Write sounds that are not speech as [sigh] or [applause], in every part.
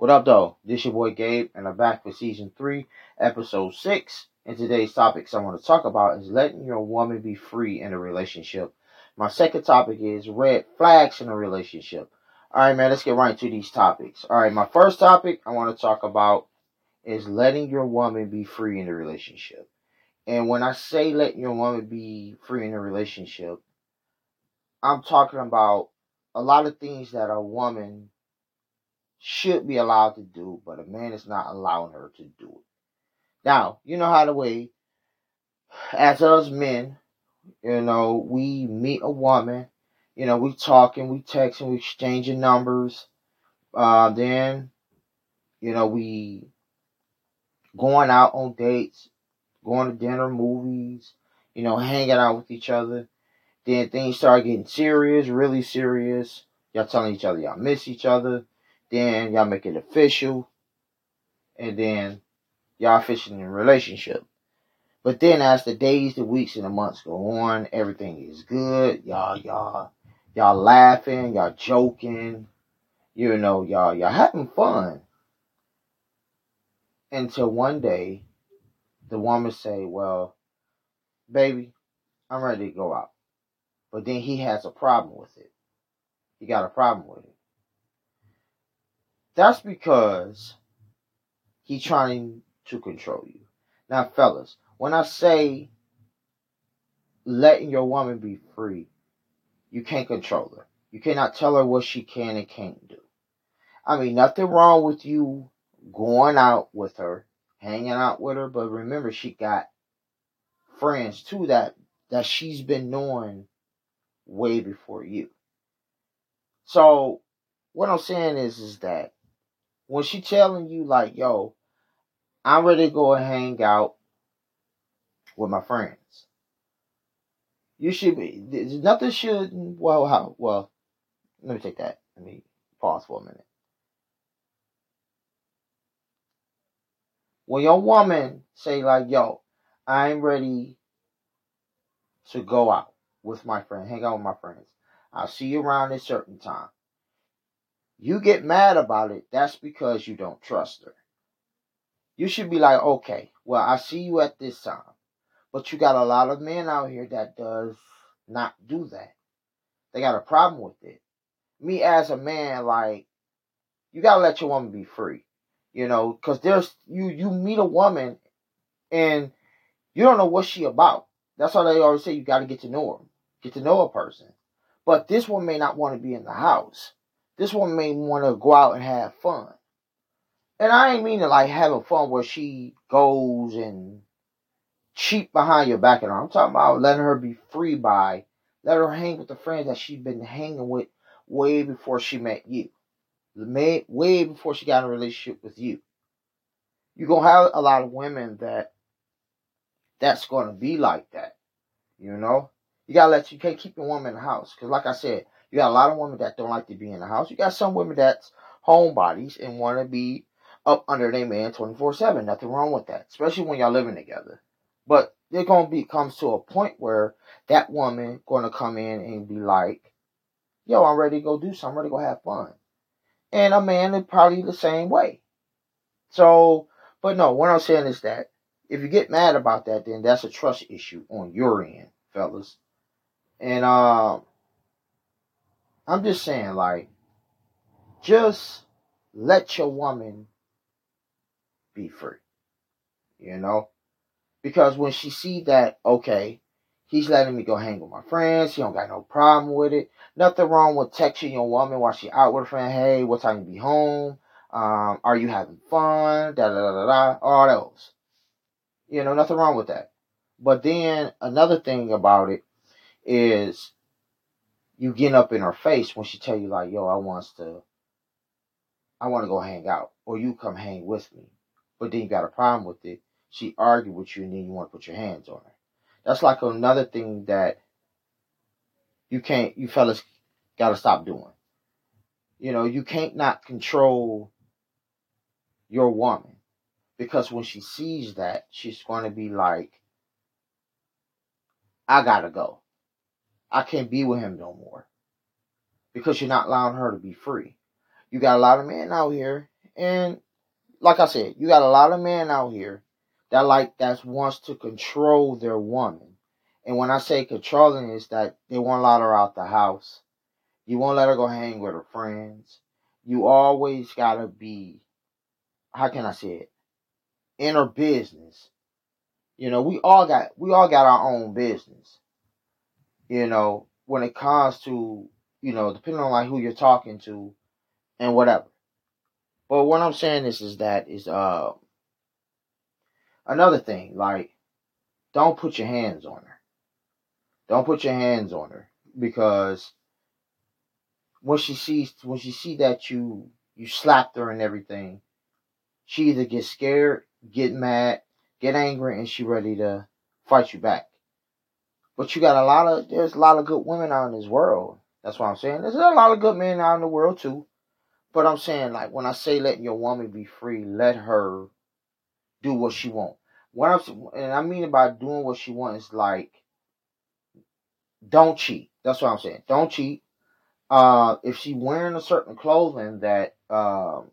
What up, though? This your boy Gabe, and I'm back for season three, episode six. And today's topics I want to talk about is letting your woman be free in a relationship. My second topic is red flags in a relationship. All right, man, let's get right into these topics. All right, my first topic I want to talk about is letting your woman be free in a relationship. And when I say letting your woman be free in a relationship, I'm talking about a lot of things that a woman should be allowed to do, but a man is not allowing her to do it. Now, you know how the way, as us men, you know, we meet a woman, you know, we talking, we texting, we exchanging numbers. Uh, then, you know, we going out on dates, going to dinner, movies, you know, hanging out with each other. Then things start getting serious, really serious. Y'all telling each other y'all miss each other. Then y'all make it official. And then y'all officially in a relationship. But then as the days, the weeks, and the months go on, everything is good. Y'all, y'all, y'all laughing, y'all joking. You know, y'all, y'all having fun. Until one day, the woman say, well, baby, I'm ready to go out. But then he has a problem with it. He got a problem with it. That's because he's trying to control you. Now, fellas, when I say letting your woman be free, you can't control her. You cannot tell her what she can and can't do. I mean, nothing wrong with you going out with her, hanging out with her, but remember, she got friends too that that she's been knowing way before you. So, what I'm saying is, is that when she telling you like, yo, I'm ready to go and hang out with my friends. You should be. Nothing should. Well, how? Well, let me take that. Let me pause for a minute. When your woman say like, "Yo, I'm ready to go out with my friend, hang out with my friends. I'll see you around a certain time." You get mad about it. That's because you don't trust her. You should be like, okay, well, I see you at this time. But you got a lot of men out here that does not do that. They got a problem with it. Me as a man, like, you gotta let your woman be free. You know, cause there's you you meet a woman and you don't know what she about. That's why they always say you gotta get to know her. Get to know a person. But this one may not want to be in the house. This one me want to go out and have fun. And I ain't mean to like having fun where she goes and cheat behind your back and all. I'm talking about letting her be free by let her hang with the friends that she's been hanging with way before she met you. Way before she got in a relationship with you. You're gonna have a lot of women that that's gonna be like that. You know? You gotta let you can't keep your woman in the house. Cause like I said, you got a lot of women that don't like to be in the house. You got some women that's homebodies and wanna be up under their man 24 7. Nothing wrong with that, especially when y'all living together. But there gonna be comes to a point where that woman gonna come in and be like, "Yo, I'm ready to go do something. I'm ready to go have fun," and a man is probably the same way. So, but no, what I'm saying is that if you get mad about that, then that's a trust issue on your end, fellas. And um, I'm just saying, like, just let your woman be free. You know? Because when she see that, okay, he's letting me go hang with my friends, he don't got no problem with it. Nothing wrong with texting your woman while she out with a friend, hey, what time you be home? Um, are you having fun? Da da da da da. All those. You know, nothing wrong with that. But then another thing about it is you getting up in her face when she tell you like, yo, I wants to I want to go hang out. Or you come hang with me but then you got a problem with it. She argued with you and then you want to put your hands on her. That's like another thing that you can't, you fellas got to stop doing. You know, you can't not control your woman because when she sees that, she's going to be like, I gotta go. I can't be with him no more because you're not allowing her to be free. You got a lot of men out here And like I said, you got a lot of men out here that like that wants to control their woman. And when I say controlling is that they won't let her out the house. You won't let her go hang with her friends. You always gotta be how can I say it? In her business. You know, we all got we all got our own business. You know, when it comes to, you know, depending on like who you're talking to and whatever. But what I'm saying is is that is uh another thing, like don't put your hands on her. Don't put your hands on her because when she sees when she see that you you slapped her and everything, she either gets scared, get mad, get angry, and she ready to fight you back. But you got a lot of there's a lot of good women out in this world. That's what I'm saying. There's a lot of good men out in the world too. But I'm saying like when I say letting your woman be free, let her do what she want. What I'm and I mean by doing what she wants is like don't cheat. That's what I'm saying. Don't cheat. Uh, if she wearing a certain clothing that um,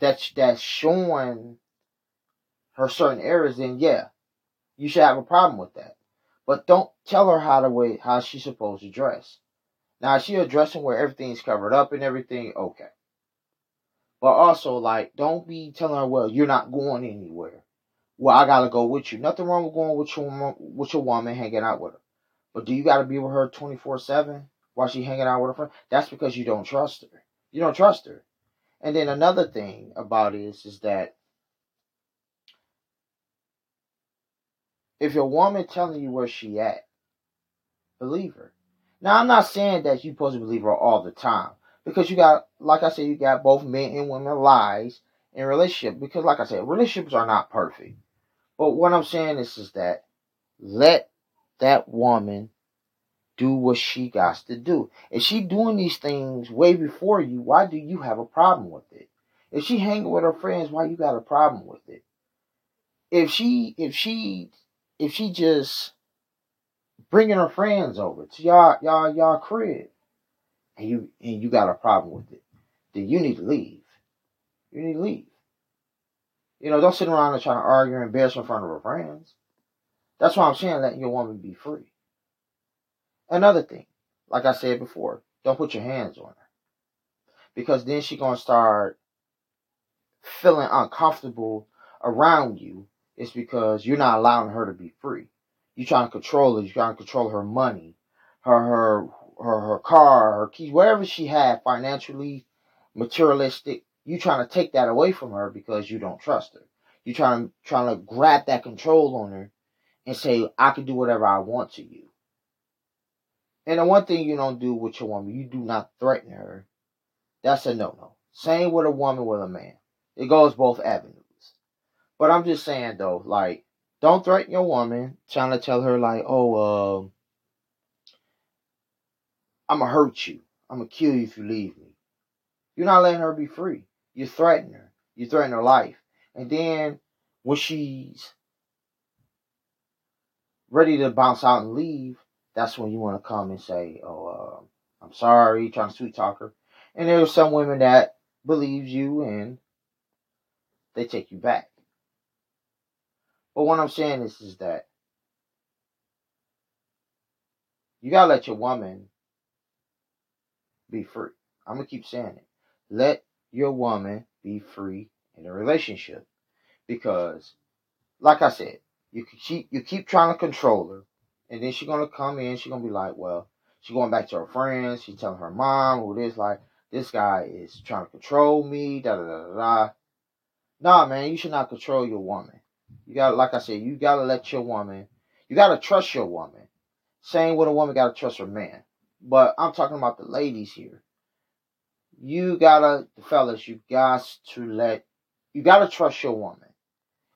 that's that's showing her certain areas, then yeah, you should have a problem with that. But don't tell her how to way how she's supposed to dress. Now, if she's dressing where everything's covered up and everything, okay. But also, like, don't be telling her, well, you're not going anywhere. Well, I gotta go with you. Nothing wrong with going with your with your woman, hanging out with her. But do you gotta be with her twenty four seven while she hanging out with her friend? That's because you don't trust her. You don't trust her. And then another thing about it is, is that if your woman telling you where she at, believe her. Now I'm not saying that you're supposed to believe her all the time. Because you got like I said, you got both men and women lies in relationship. Because like I said, relationships are not perfect. But what I'm saying is is that let that woman do what she got to do. If she doing these things way before you, why do you have a problem with it? If she hanging with her friends, why you got a problem with it? If she if she if she just bringing her friends over to y'all y'all y'all crib, and you and you got a problem with it, then you need to leave. You need to leave. You know, don't sit around and try to argue and embarrass in front of her friends. That's why I'm saying letting your woman be free. Another thing, like I said before, don't put your hands on her. Because then she's gonna start feeling uncomfortable around you. It's because you're not allowing her to be free. You're trying to control her, you're trying to control her money, her her her her car, her keys, whatever she had financially, materialistic, you trying to take that away from her because you don't trust her. You trying trying to grab that control on her and say, I can do whatever I want to you. And the one thing you don't do with your woman, you do not threaten her. That's a no no. Same with a woman with a man. It goes both avenues. But I'm just saying though, like, don't threaten your woman, trying to tell her like, oh, uh, I'm gonna hurt you. I'm gonna kill you if you leave me. You're not letting her be free. You threaten her. You threaten her life. And then when she's ready to bounce out and leave, that's when you want to come and say, "Oh, uh, I'm sorry," trying to sweet talk her. And there's some women that believes you and they take you back. But what I'm saying is, is that you gotta let your woman be free. I'm gonna keep saying it. Let your woman be free in a relationship because, like I said, you keep you keep trying to control her, and then she's gonna come in. She's gonna be like, well, she's going back to her friends. She's telling her mom who it is like this guy is trying to control me. Da da da da. Nah, man, you should not control your woman. You got, like I said, you gotta let your woman. You gotta trust your woman. Same with a woman gotta trust her man. But I'm talking about the ladies here you gotta, fellas, you got to let, you gotta trust your woman,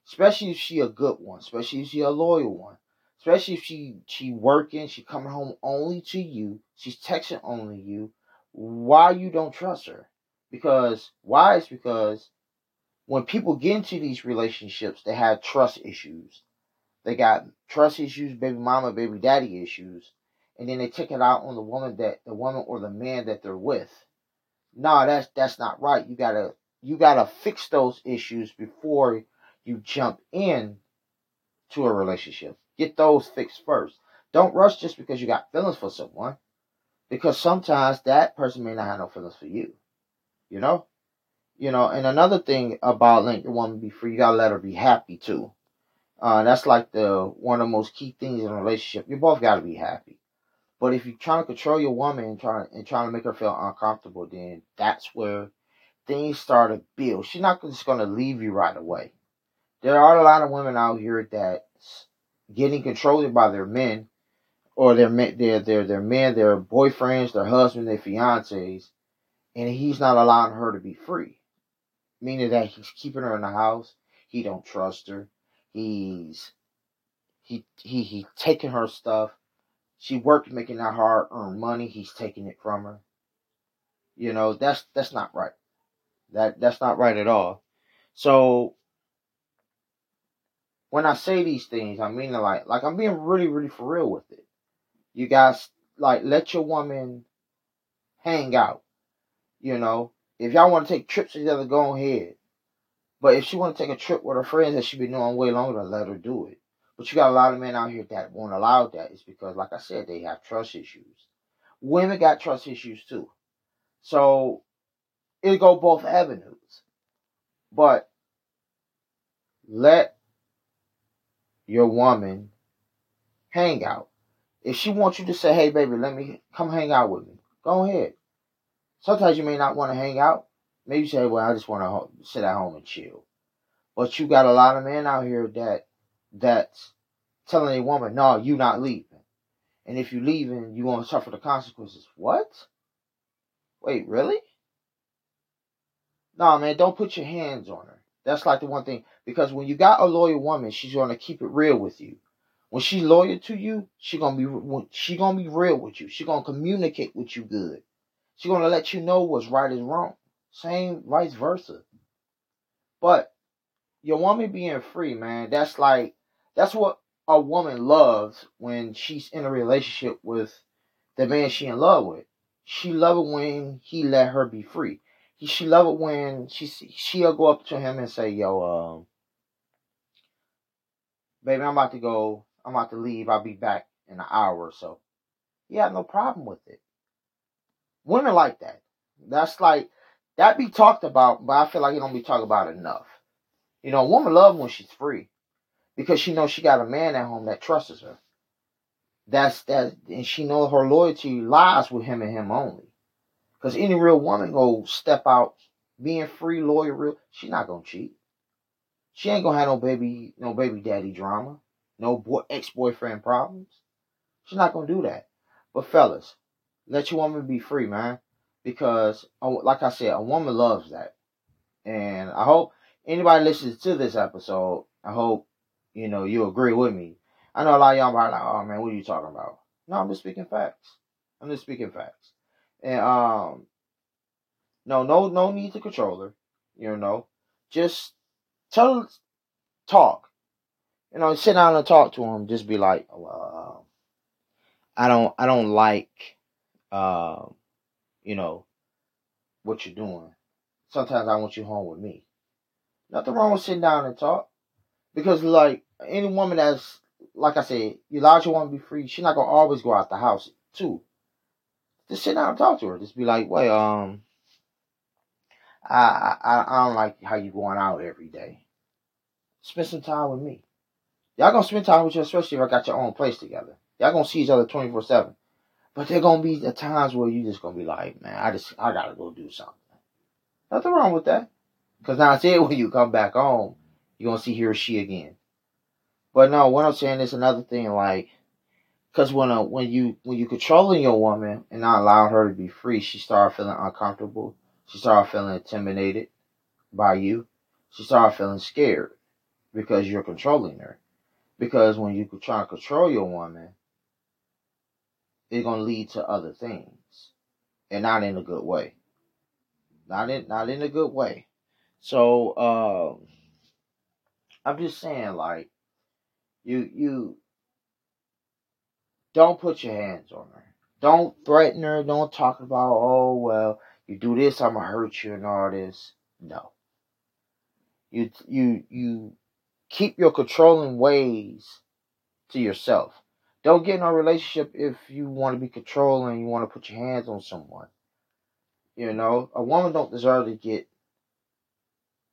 especially if she a good one, especially if she a loyal one, especially if she she working, she coming home only to you, she's texting only you. Why you don't trust her? Because why is because when people get into these relationships, they have trust issues. They got trust issues, baby mama, baby daddy issues, and then they take it out on the woman that the woman or the man that they're with No, that's that's not right. You gotta you gotta fix those issues before you jump in to a relationship. Get those fixed first. Don't rush just because you got feelings for someone. Because sometimes that person may not have no feelings for you. You know? You know, and another thing about letting your woman be free, you gotta let her be happy too. Uh, that's like the one of the most key things in a relationship. You both gotta be happy. But if you're trying to control your woman and trying and trying to make her feel uncomfortable, then that's where things start to build. She's not just gonna leave you right away. There are a lot of women out here that getting controlled by their men or their men, their their their men, their boyfriends, their husbands, their fiancés, and he's not allowing her to be free. Meaning that he's keeping her in the house. He don't trust her. He's he he he taking her stuff. She worked making that hard earned money. He's taking it from her. You know that's that's not right. That that's not right at all. So when I say these things, I mean like like I'm being really really for real with it. You guys like let your woman hang out. You know, if y'all want to take trips together, go ahead. But if she want to take a trip with her friends that she been doing way longer, let her do it. But you got a lot of men out here that won't allow that. It's because, like I said, they have trust issues. Women got trust issues too. So it go both avenues. But let your woman hang out. If she wants you to say, hey, baby, let me come hang out with me, go ahead. Sometimes you may not want to hang out. Maybe say, well, I just want to sit at home and chill. But you got a lot of men out here that that's telling a woman, no, you not leaving. And if you leaving, you going to suffer the consequences. What? Wait, really? No, man, don't put your hands on her. That's like the one thing. Because when you got a loyal woman, she's going to keep it real with you. When she's loyal to you, she gonna be she gonna be real with you. She gonna communicate with you good. She gonna let you know what's right is wrong. Same vice versa. But your woman being free, man, that's like that's what a woman loves when she's in a relationship with the man she in love with. She love it when he let her be free. He, she love it when she she'll go up to him and say, "Yo, um, baby, I'm about to go I'm about to leave. I'll be back in an hour or so. He had no problem with it. Women like that. That's like that be talked about, but I feel like it don't be talked about enough. You know, a woman love when she's free because she knows she got a man at home that trusts her. That's that, and she knows her loyalty lies with him and him only. Because any real woman go step out being free, loyal, real. She not gonna cheat. She ain't gonna have no baby, no baby daddy drama no boy, ex-boyfriend problems. She's not gonna do that. But fellas, let your woman be free, man, because like I said, a woman loves that, and I hope anybody listens to this episode. I hope you know you agree with me. I know a lot of y'all are like, "Oh man, what are you talking about?" No, I'm just speaking facts. I'm just speaking facts, and um, no, no, no need to control her. You know, just tell, talk you know, sit down and talk to him. Just be like, uh, I don't, I don't like, uh, you know, what you're doing. Sometimes I want you home with me. Nothing wrong with sitting down and talk, because like any woman that's, like I said, your woman to be free. She's not gonna always go out the house too. Just sit down and talk to her. Just be like, wait, um, I, I, I don't like how you going out every day. Spend some time with me. Y'all gonna spend time with you, especially if I got your own place together. Y'all gonna see each other 24 7. But there gonna be the times where you just gonna be like, man, I just, I gotta go do something. Nothing wrong with that. Cause now I said [laughs] when you come back home, you're gonna see he or she again. But no, what I'm saying is another thing, like, cause when a, when you, when you controlling your woman and not allowing her to be free, she start feeling uncomfortable. She start feeling intimidated by you. She start feeling scared because you're controlling her. Because when you try to control your woman, it's gonna lead to other things, and not in a good way. Not in not in a good way. So um, I'm just saying, like you you don't put your hands on her. Don't threaten her. Don't talk about oh well you do this, I'm gonna hurt you and all this. No. You you you keep your controlling ways to yourself. Don't get in a relationship if you want to be controlling, you want to put your hands on someone. You know, a woman don't deserve to get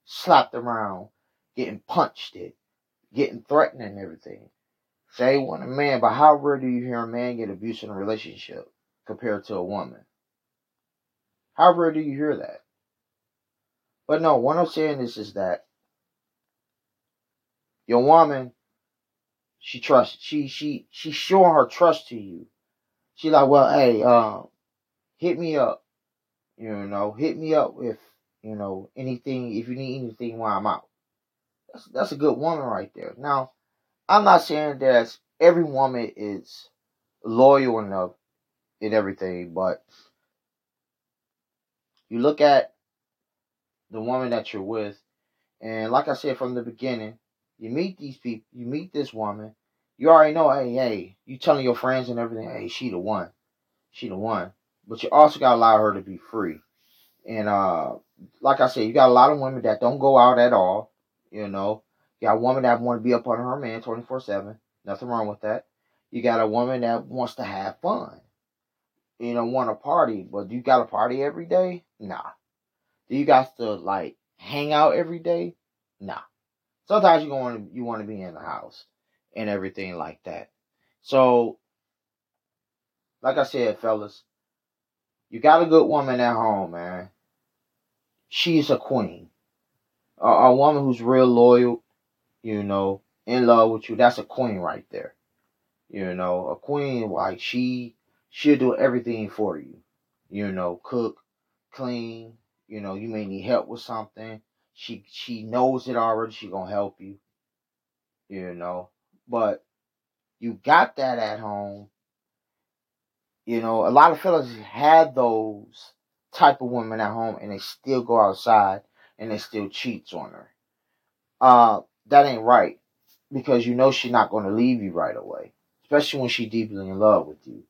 slapped around, getting punched it, getting threatened and everything. Say want a man, but how rare do you hear a man get abused in a relationship compared to a woman? How rare do you hear that? But no, what I'm saying is is that your woman, she trusts she she she's showing her trust to you. She like, well, hey, um, hit me up. You know, hit me up if you know anything if you need anything while I'm out. That's that's a good woman right there. Now, I'm not saying that every woman is loyal enough in everything, but you look at the woman that you're with, and like I said from the beginning, you meet these people, you meet this woman, you already know, hey, hey, you telling your friends and everything, hey, she the one, she the one. But you also gotta allow her to be free. And uh, like I said, you got a lot of women that don't go out at all. You know, you got a woman that want to be up on her man twenty four seven. Nothing wrong with that. You got a woman that wants to have fun. You know, want to party, but you got to party every day? Nah. Do you got to like hang out every day? Nah. Sometimes you want you want to be in the house and everything like that. So, like I said, fellas, you got a good woman at home, man. She's a queen. A, a woman who's real loyal, you know, in love with you. That's a queen right there. You know, a queen like she she'll do everything for you. You know, cook, clean. You know, you may need help with something. She she knows it already. She gonna help you. You know, but you got that at home you know, a lot of fellas had those type of women at home and they still go outside and they still cheats on her. Uh, that ain't right because you know she's not to leave you right away, especially when she's deeply in love with you.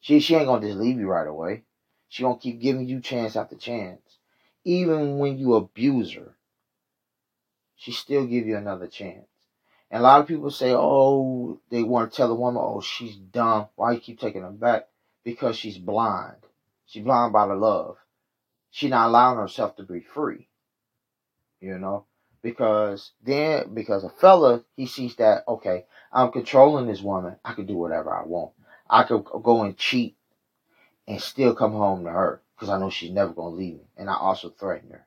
She she ain't gonna just leave you right away. She gonna keep giving you chance after chance, even when you abuse her. She still give you another chance. And a lot of people say, oh, they want to tell the woman, oh, she's dumb. Why you keep taking her back? because she's blind. She's blind by the love. She's not allowing herself to be free. You know? Because then, because a fella, he sees that, okay, I'm controlling this woman. I can do whatever I want. I could go and cheat and still come home to her because I know she's never going to leave me. And I also threaten her.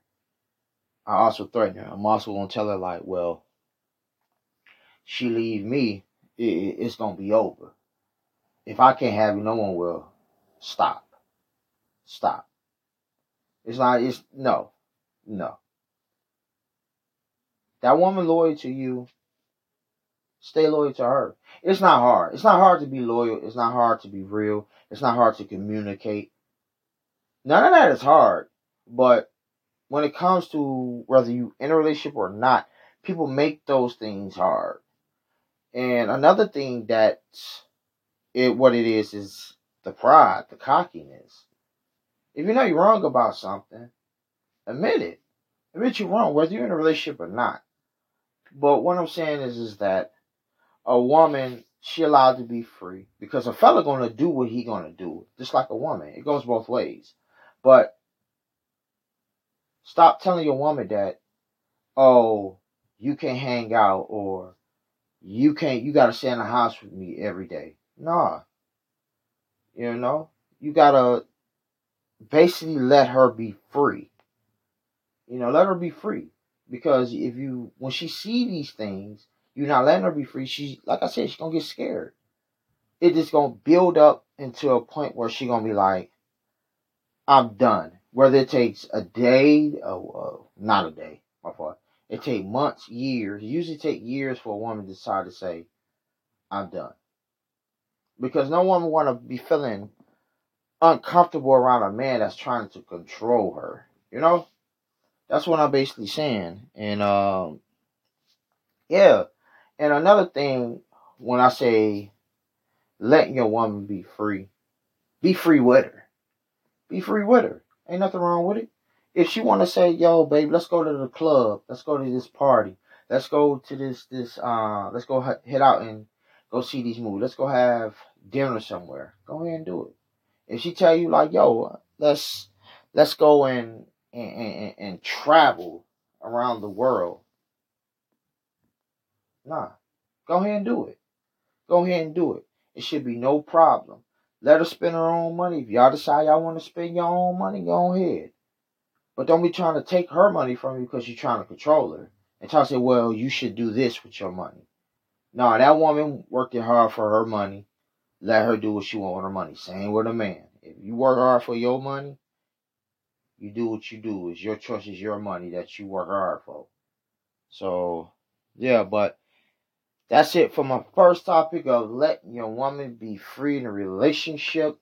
I also threaten her. I'm also to tell her, like, well, she leave me, it, it's to be over. If I can't have you, no one will. Stop. Stop. It's not, it's, no, no. That woman loyal to you, stay loyal to her. It's not hard. It's not hard to be loyal. It's not hard to be real. It's not hard to communicate. None of that is hard. But when it comes to whether you in a relationship or not, people make those things hard. And another thing that it what it is is the pride, the cockiness. If you know you're wrong about something, admit it. Admit you're wrong, whether you're in a relationship or not. But what I'm saying is, is that a woman she allowed to be free because a fella gonna do what he gonna do, just like a woman. It goes both ways. But stop telling your woman that, oh, you can't hang out or you can't. You gotta stay in the house with me every day. Nah. You know, you gotta basically let her be free. You know, let her be free. Because if you, when she see these things, you're not letting her be free. She, like I said, she's gonna get scared. It just gonna build up into a point where she gonna be like, I'm done. Whether it takes a day, oh, uh, not a day, my fault. It take months, years. It usually take years for a woman to decide to say, I'm done because no woman want to be feeling uncomfortable around a man that's trying to control her. You know, that's what I'm basically saying. And um, yeah. And another thing, when I say letting your woman be free, be free with her. Be free with her. Ain't nothing wrong with it. If she want to say, "Yo, babe, let's go to the club. Let's go to this party. Let's go to this this uh, let's go head out and go see these movies. Let's go have dinner somewhere. Go ahead and do it. If she tell you like, "Yo, let's let's go and and, and, and travel around the world," nah, go ahead and do it. Go ahead and do it. It should be no problem. Let her spend her own money. If y'all decide y'all want to spend your own money, go ahead. But don't be trying to take her money from you because you're trying to control her. And try to say, well, you should do this with your money. No, that woman working hard for her money. Let her do what she want with her money. Same with a man. If you work hard for your money, you do what you do. It's your choice, it's your money that you work hard for. So, yeah, but that's it for my first topic of letting your woman be free in a relationship.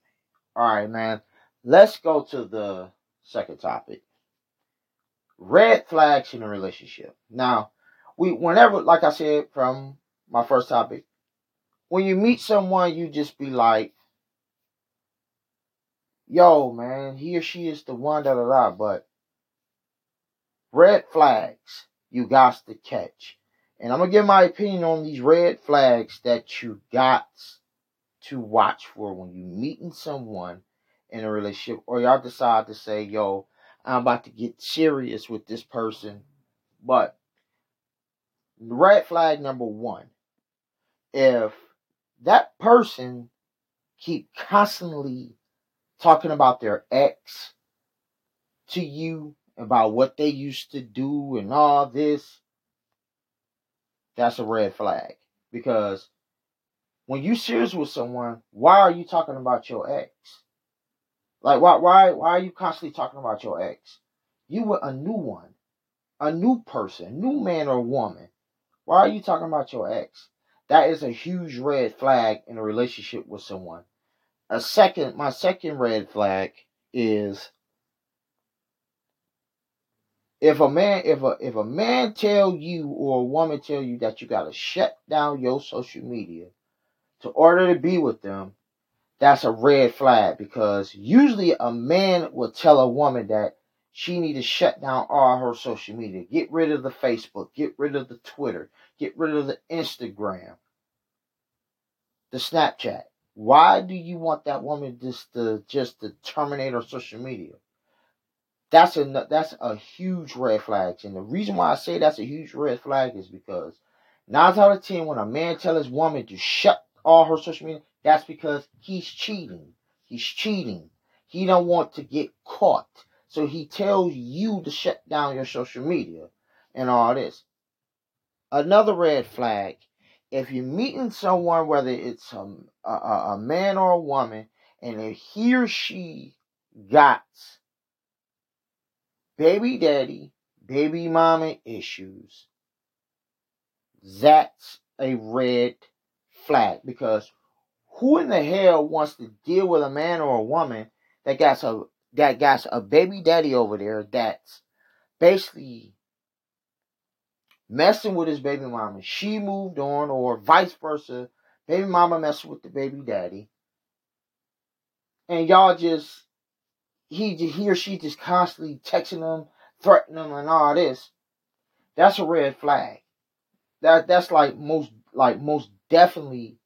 All right, man. Let's go to the second topic. Red flags in a relationship. Now, we whenever, like I said from my first topic, when you meet someone, you just be like, "Yo, man, he or she is the one." Da da da. But red flags, you got to catch. And I'm gonna give my opinion on these red flags that you got to watch for when you're meeting someone in a relationship, or y'all decide to say, "Yo, I'm about to get serious with this person. But red flag number one, if that person keep constantly talking about their ex to you about what they used to do and all this, that's a red flag. Because when you serious with someone, why are you talking about your ex? Like why why why are you constantly talking about your ex? You were a new one, a new person, new man or woman. Why are you talking about your ex? That is a huge red flag in a relationship with someone. A second, my second red flag is if a man if a if a man tell you or a woman tell you that you gotta shut down your social media to order to be with them, that's a red flag because usually a man will tell a woman that she need to shut down all her social media. Get rid of the Facebook, get rid of the Twitter, get rid of the Instagram, the Snapchat. Why do you want that woman just to just to terminate her social media? That's a that's a huge red flag. And the reason why I say that's a huge red flag is because nine out of ten, when a man tells his woman to shut all her social media, that's because he's cheating. He's cheating. He don't want to get caught. So he tells you to shut down your social media and all this. Another red flag. If you're meeting someone, whether it's a, a, a man or a woman, and if he or she got baby daddy, baby mama issues, that's a red flag because who in the hell wants to deal with a man or a woman that got a that got a baby daddy over there that's basically messing with his baby mama. She moved on, or vice versa. Baby mama messing with the baby daddy, and y'all just he he or she just constantly texting them, threatening them, and all this. That's a red flag. That that's like most like most definitely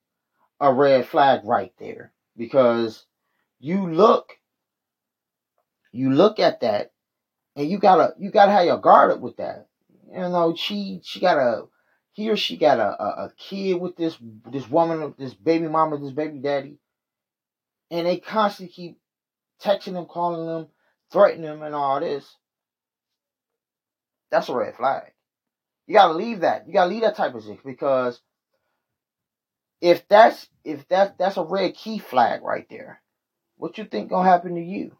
a red flag right there because you look you look at that and you gotta you gotta have your guard up with that you know she she got a he or she got a, a, a kid with this this woman this baby mama this baby daddy and they constantly keep texting them calling them threatening them and all this that's a red flag you gotta leave that you gotta leave that type of shit because if that's if that that's a red key flag right there, what you think gonna happen to you?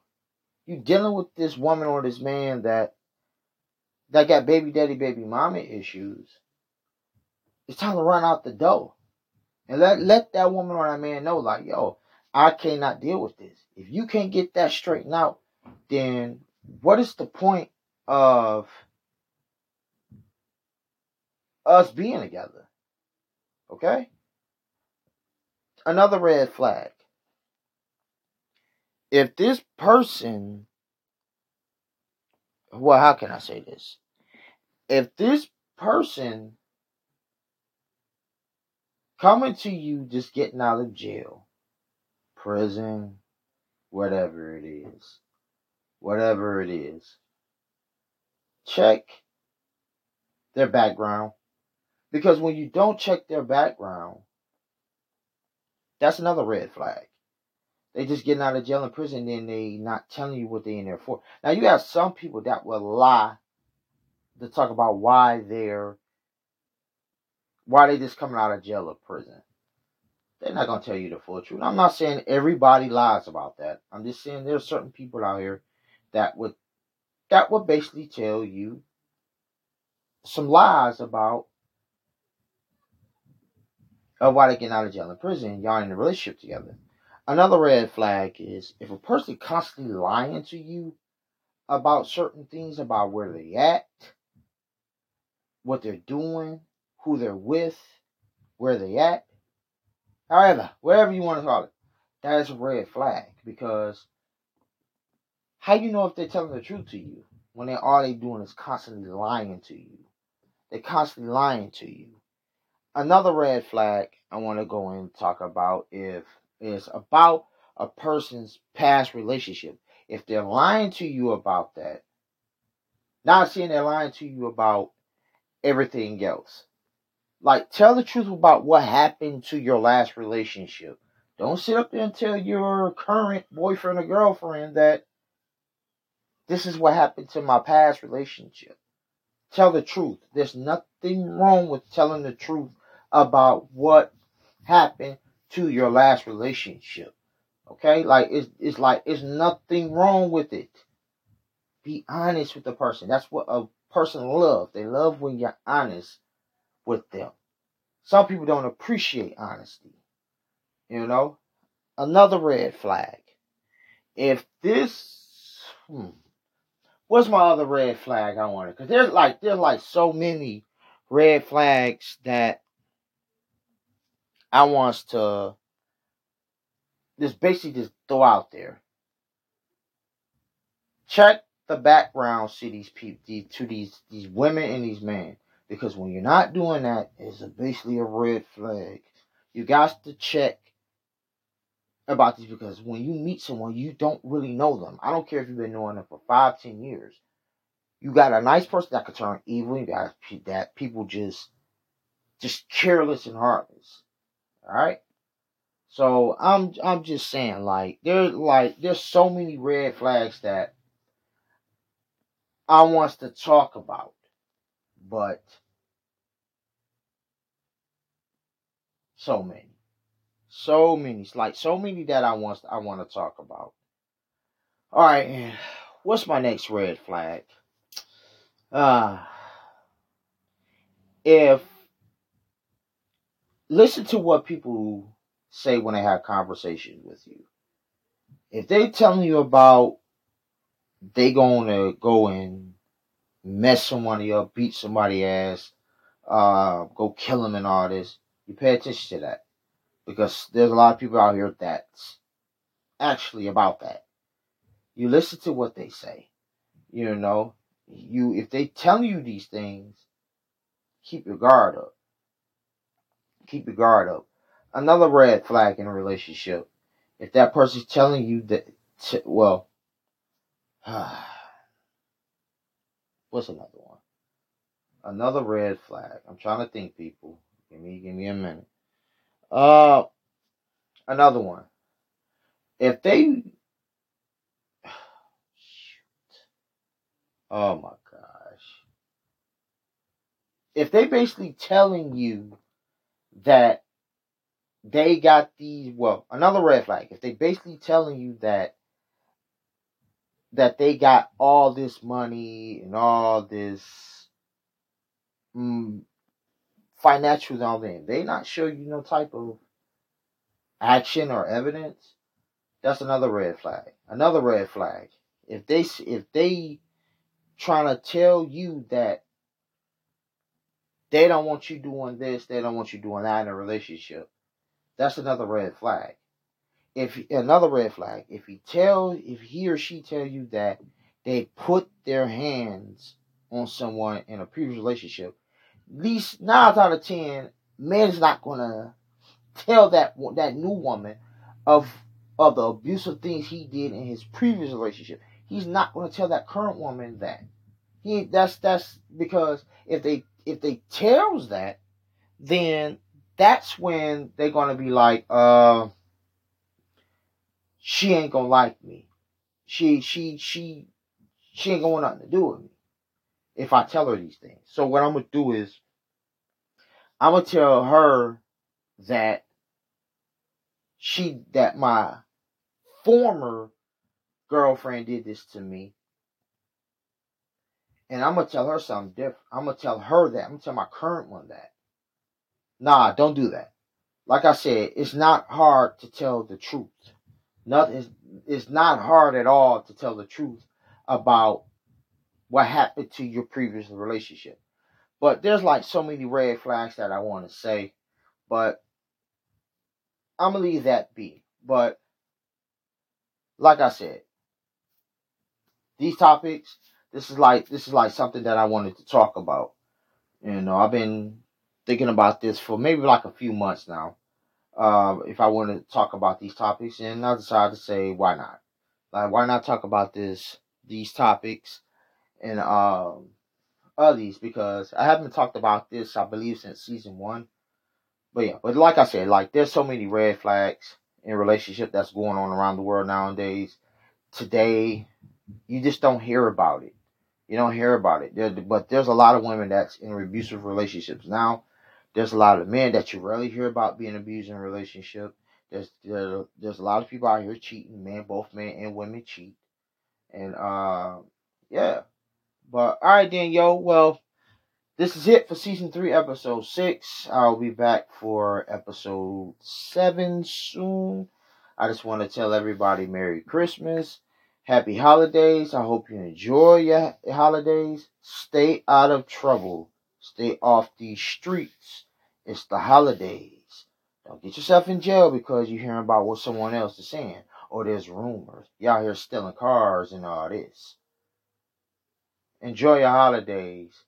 You dealing with this woman or this man that that got baby daddy, baby mama issues. It's time to run out the door. And let let that woman or that man know, like, yo, I cannot deal with this. If you can't get that straightened out, then what is the point of us being together? Okay? another red flag. If this person well, how can I say this? If this person coming to you just getting out of jail, prison, whatever it is, whatever it is, check their background. Because when you don't check their background, that's another red flag. They just getting out of jail and prison, then they not telling you what they in there for. Now you have some people that will lie to talk about why they're why they just coming out of jail or prison. They're not gonna tell you the full truth. I'm not saying everybody lies about that. I'm just saying there's certain people out here that would that would basically tell you some lies about of why they get out of jail and prison. Y'all in a relationship together. Another red flag is if a person constantly lying to you about certain things, about where they at, what they're doing, who they're with, where they at. However, whatever you want to call it, that is a red flag because how do you know if they're telling the truth to you when they all they doing is constantly lying to you? They're constantly lying to you. Another red flag I want to go and talk about if is about a person's past relationship. If they're lying to you about that, not saying they're lying to you about everything else. Like, tell the truth about what happened to your last relationship. Don't sit up there and tell your current boyfriend or girlfriend that this is what happened to my past relationship. Tell the truth. There's nothing wrong with telling the truth about what happened to your last relationship. Okay? Like it's it's like it's nothing wrong with it. Be honest with the person. That's what a person loves. They love when you're honest with them. Some people don't appreciate honesty. You know? Another red flag. If this hmm, what's my other red flag I wanted? Because there's like there's like so many red flags that I wants to just basically just throw out there. Check the background to these people, to these these women and these men, because when you're not doing that, it's basically a red flag. You got to check about this because when you meet someone, you don't really know them. I don't care if you've been knowing them for five, ten years. You got a nice person that could turn evil. You got that people just, just careless and heartless. All right. So I'm I'm just saying, like there's like there's so many red flags that I wants to talk about, but so many, so many, like so many that I want I want to talk about. All right, what's my next red flag? Uh if listen to what people say when they have conversations with you. If they telling you about they to go and mess somebody up, beat somebody ass, uh, go kill them and all this, you pay attention to that because there's a lot of people out here that's actually about that. You listen to what they say. You know, you if they tell you these things, keep your guard up. Keep your guard up another red flag in a relationship. If that person's telling you that, t- well, [sighs] what's another one? Another red flag. I'm trying to think, people. Give me, give me a minute. Uh, another one. If they, [sighs] shoot. Oh my gosh. If they basically telling you that they got these well another red flag if they basically telling you that that they got all this money and all this mm, financials on them they not show you no type of action or evidence. That's another red flag. Another red flag. If they if they trying to tell you that they don't want you doing this they don't want you doing that in a relationship that's another red flag. If another red flag, if he tell, if he or she tell you that they put their hands on someone in a previous relationship, at least nine out of ten, man's not gonna tell that that new woman of of the abusive things he did in his previous relationship. He's not gonna tell that current woman that. He that's that's because if they if they tells that, then that's when they're gonna be like, uh, she ain't gonna like me. She she she she ain't gonna want nothing to do with me if I tell her these things. So what I'm gonna do is I'm gonna tell her that she that my former girlfriend did this to me. And I'm gonna tell her something different. I'm gonna tell her that. I'm gonna tell my current one that. Nah, don't do that. Like I said, it's not hard to tell the truth. Nothing. It's not hard at all to tell the truth about what happened to your previous relationship. But there's like so many red flags that I want to say, but I'm gonna leave that be. But like I said, these topics, this is like this is like something that I wanted to talk about. You know, I've been thinking about this for maybe like a few months now. Uh, if I want to talk about these topics, and I decided to say, why not? Like, why not talk about this, these topics, and um, others? Because I haven't talked about this, I believe, since season one. But yeah, but like I said, like there's so many red flags in relationship that's going on around the world nowadays. Today, you just don't hear about it. You don't hear about it. There, but there's a lot of women that's in abusive relationships now. There's a lot of men that you rarely hear about being abused in a relationship. There's there, there's a lot of people out here cheating. Men, both men and women cheat. And uh, yeah. But all right then, yo. Well, this is it for season three, episode six. I'll be back for episode seven soon. I just want to tell everybody Merry Christmas, Happy Holidays. I hope you enjoy your holidays. Stay out of trouble. Stay off these streets. It's the holidays. Don't get yourself in jail because you're hearing about what someone else is saying. Or there's rumors. Y'all here stealing cars and all this. Enjoy your holidays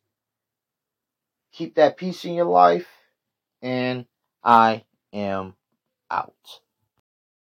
keep that peace in your life, and I am out.